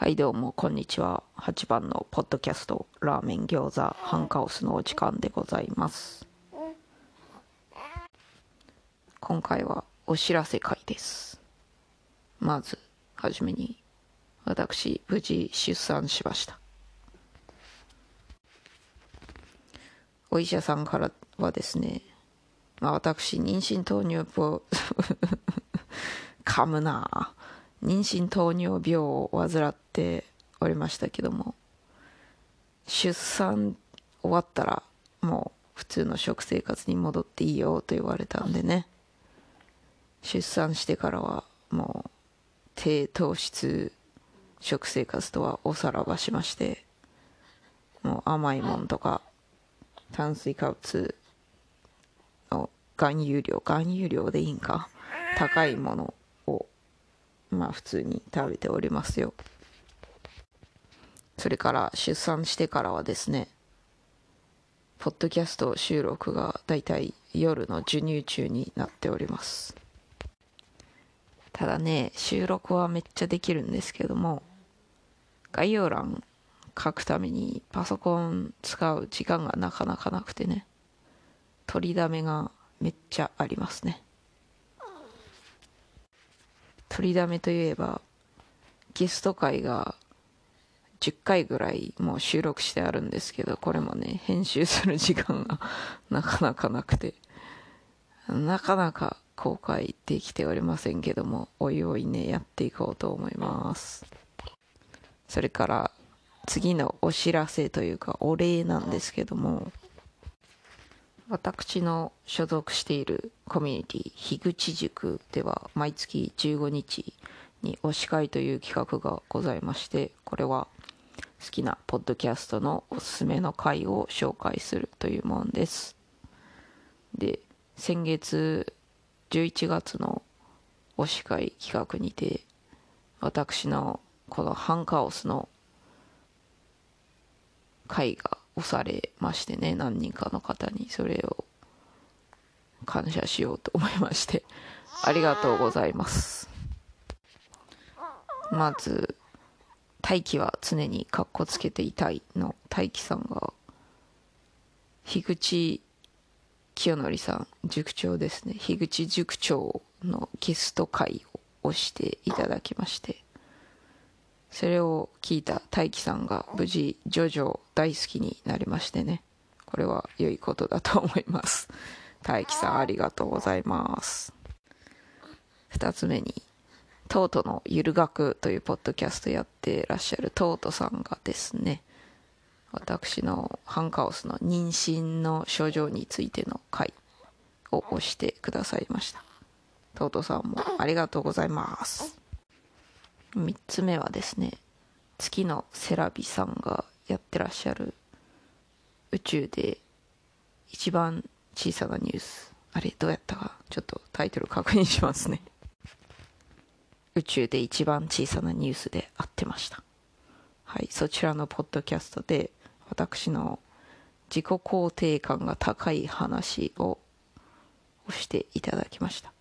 はいどうもこんにちは。8番のポッドキャストラーメン餃子ハンカオスのお時間でございます。今回はお知らせ会です。まずはじめに私無事出産しました。お医者さんからはですね、まあ、私妊娠糖尿病噛むな妊娠糖尿病を患っておりましたけども出産終わったらもう普通の食生活に戻っていいよと言われたんでね。出産してからはもう低糖質食生活とはおさらばしましてもう甘いもんとか炭水化物の含有量含有量でいいんか高いものまあ普通に食べておりますよ。それから出産してからはですねポッドキャスト収録がだいたい夜の授乳中になっております。ただね収録はめっちゃできるんですけども概要欄書くためにパソコン使う時間がなかなかなくてね取りだめがめっちゃありますね。取りだめといえばゲスト会が10回ぐらいもう収録してあるんですけどこれもね編集する時間が なかなかなくてなかなか公開できておりませんけどもおいおいねやっていこうと思います。それから次のお知らせというかお礼なんですけども私の所属しているコミュニティ樋口塾では毎月15日に推し会という企画がございましてこれは好きなポッドキャストのおすすめの回を紹介するというものです。で先月11月の推し会企画にて私のこのハンカオスの会が押されましてね何人かの方にそれを感謝しようと思いましてありがとうございます。まず「大気は常にかっこつけていたい」の大気さんが樋口清則さん塾長ですね。樋口塾長のゲスト会を押していただきましてそれを聞いた大輝さんが無事ジョジョ大好きになりましてね。これは良いことだと思います。大輝さんありがとうございます。2つ目にトートのゆる学というポッドキャストやってらっしゃるトートさんがですね私のハンカオスの妊娠の症状についての回を押してくださいました。トートさんもありがとうございます。3つ目はですね月のセラビさんがやってらっしゃる宇宙で一番小さなニュースあれどうやったかちょっとタイトル確認しますね。宇宙で一番小さなニュースで合ってました。はいそちらのポッドキャストで私の自己肯定感が高い話をしていただきました。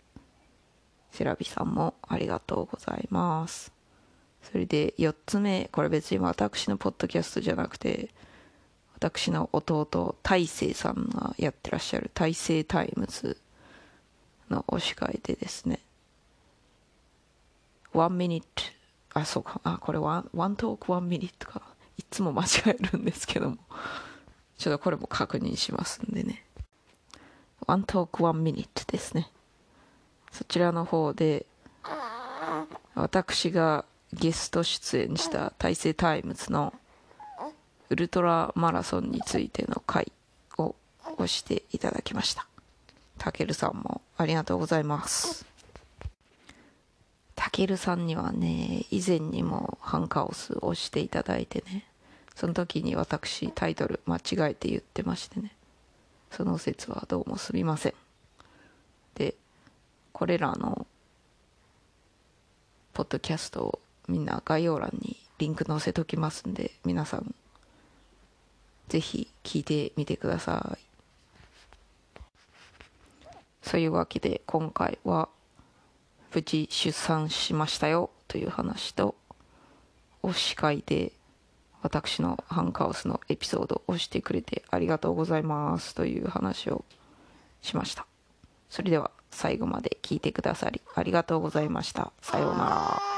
セラビさんもありがとうございます。それで4つ目これ別に私のポッドキャストじゃなくて私の弟大勢さんがやってらっしゃる大勢タイムズの推し回でですね。ワンミニットあそうか。あこれワンワントークワンミニットか。いつも間違えるんですけども。ちょっとこれも確認しますんでね。ワントークワンミニットですね。そちらの方で私がゲスト出演した大成タイムズのウルトラマラソンについての回を推していただきました。たけるさんもありがとうございます。たけるさんにはね以前にも何回か推しをしていただいてねその時に私タイトル間違えて言ってましてねその説はどうもすみません。でこれらのポッドキャストをみんな概要欄にリンク載せときますんで皆さんぜひ聞いてみてください。そういうわけで今回は無事出産しましたよという話と推し会で私のハンカオスのエピソードをしてくれてありがとうございますという話をしました。それでは最後まで聞いてくださりありがとうございました。さようなら。